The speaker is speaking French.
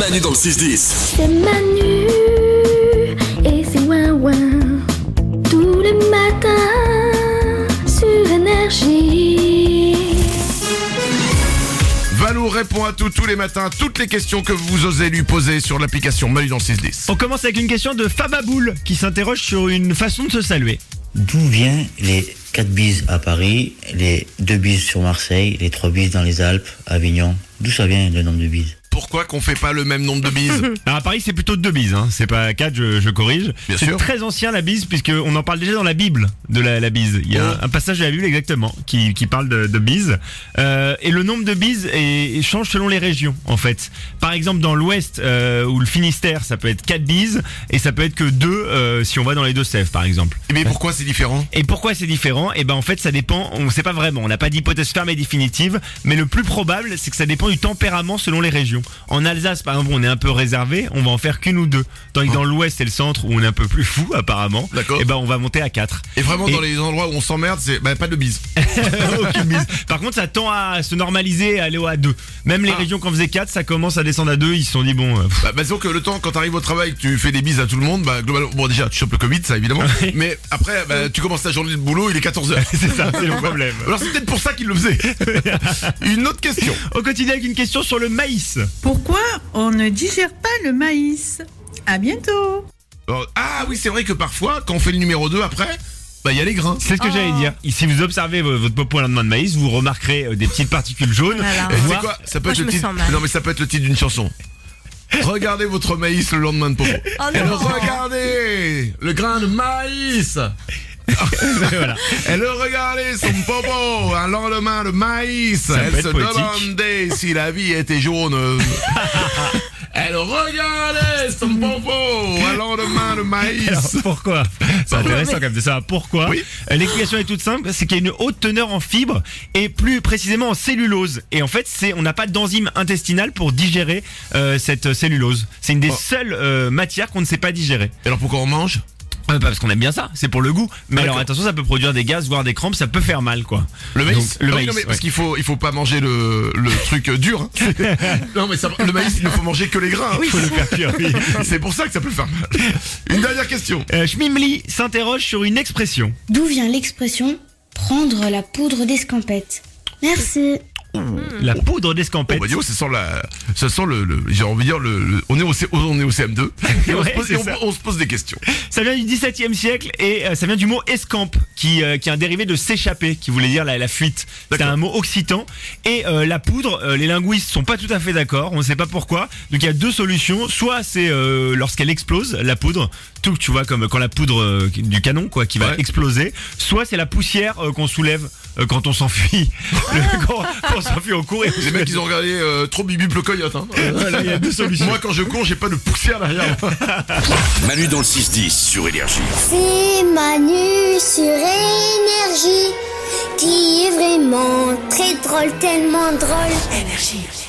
Manu dans le 6-10. C'est Manu et c'est Ouin Ouin tous les matins sur énergie. Valou répond à tout tous les matins, toutes les questions que vous osez lui poser sur l'application Manu dans le 6-10. On commence avec une question de Fababoul qui s'interroge sur une façon de se saluer. D'où viennent les 4 bises à Paris, les 2 bises sur Marseille, les 3 bises dans les Alpes, Avignon? D'où ça vient le nombre de bises? Pourquoi qu'on fait pas le même nombre de bises Alors à Paris c'est plutôt deux bises, hein. c'est pas quatre, je, je corrige. C'est très ancien la bise puisque on en parle déjà dans la Bible de la, la bise. Il y a Oh. un passage de la Bible exactement qui, qui parle de, de bise. Euh, et le nombre de bises est- change selon les régions en fait. Par exemple dans l'Ouest euh, ou le Finistère ça peut être quatre bises et ça peut être que deux euh, si on va dans les Deux-Sèvres par exemple. Mais pourquoi c'est différent? Et pourquoi c'est différent? Eh ben en fait ça dépend, on ne sait pas vraiment, on n'a pas d'hypothèse ferme et définitive, mais le plus probable c'est que ça dépend du tempérament selon les régions. En Alsace par exemple on est un peu réservé, on va en faire qu'une ou deux. Tandis que dans l'ouest et le centre où on est un peu plus fou apparemment, D'accord. eh ben on va monter à 4. Et vraiment Et- dans les endroits où on s'emmerde, c'est bah, pas de bises. Aucune mise. Par contre ça tend à se normaliser et aller à 2. Même les Ah. régions qui en faisaient 4 ça commence à descendre à 2, ils se sont dit bon... euh, Bah, bah, disons que le temps, quand t'arrives au travail, que tu fais des bises à tout le monde, bah, globalement, bon, déjà, tu chopes le Covid, ça, évidemment. Mais après, bah, tu commences ta journée de boulot, il est 14h. c'est ça, c'est le problème. Alors, c'est peut-être pour ça qu'il le faisait. Une autre question. On continue avec une question sur le maïs. Pourquoi on ne digère pas le maïs? À bientôt Alors, ah oui, c'est vrai que parfois, quand on fait le numéro 2 après, bah, il y a les grains. C'est ce que j'allais dire. Et si vous observez vo- votre popo un lendemain de maïs, vous remarquerez euh, des petites particules jaunes. Voilà. Voire- quoi? Ça peut Moi, être je le me titre. sens mal. Non, mais ça peut être le titre d'une chanson. Regardez votre maïs le lendemain de popo. Oh regardez le grain de maïs. voilà. Elle regardait son popo un lendemain de maïs. Elle se poétique. demandait si la vie était jaune. Elle regardait son popo un lendemain de maïs. Alors, pourquoi C'est intéressant quand même de savoir pourquoi. Oui. Euh, L'explication est toute simple, c'est qu'il y a une haute teneur en fibres et plus précisément en cellulose. Et en fait, c'est on n'a pas d'enzyme intestinale pour digérer euh, cette cellulose. C'est une des Oh. seules euh, matières qu'on ne sait pas digérer. Alors pourquoi on mange? Euh, pas parce qu'on aime bien ça, c'est pour le goût. Mais alors attention, ça peut produire des gaz, voire des crampes, ça peut faire mal quoi. Le maïs Donc, le maïs, non, mais ouais. Parce qu'il faut, il faut pas manger le, le truc euh, dur. hein. non mais ça, le maïs, il ne faut manger que les grains. hein. faut le faire cuire. oui. C'est pour ça que ça peut faire mal. Une dernière question. Euh, Schmimli s'interroge sur une expression. D'où vient l'expression prendre la poudre d'escampette? Merci. La poudre Oh, d'escampette. bah, dis donc, ça sent la, ça sent le, le- j'ai envie de dire le, le- on est au, C- on est au CM2 et on, se pose, c'est et on- ça. on se pose des questions. Ça vient du XVIIe siècle et euh, ça vient du mot escampe, qui, euh, qui est un dérivé de s'échapper, qui voulait dire la, la fuite. C'est un mot occitan. Et euh, la poudre, euh, les linguistes sont pas tout à fait d'accord, on ne sait pas pourquoi. Donc il y a deux solutions. Soit c'est euh, lorsqu'elle explose, la poudre, tout tu vois comme quand la poudre euh, du canon quoi, qui va Ouais. exploser. Soit c'est la poussière euh, qu'on soulève euh, quand on s'enfuit, quand, quand on s'enfuit au cours. Et on Les mecs, ils ont regardé euh, trop Bibi le coyote. Hein. Voilà, il y a deux solutions. Moi, quand je cours, j'ai pas de poussière derrière. Manu dans le 6-10 sur Énergie. C'est Manu sur énergie qui est vraiment très drôle, tellement drôle.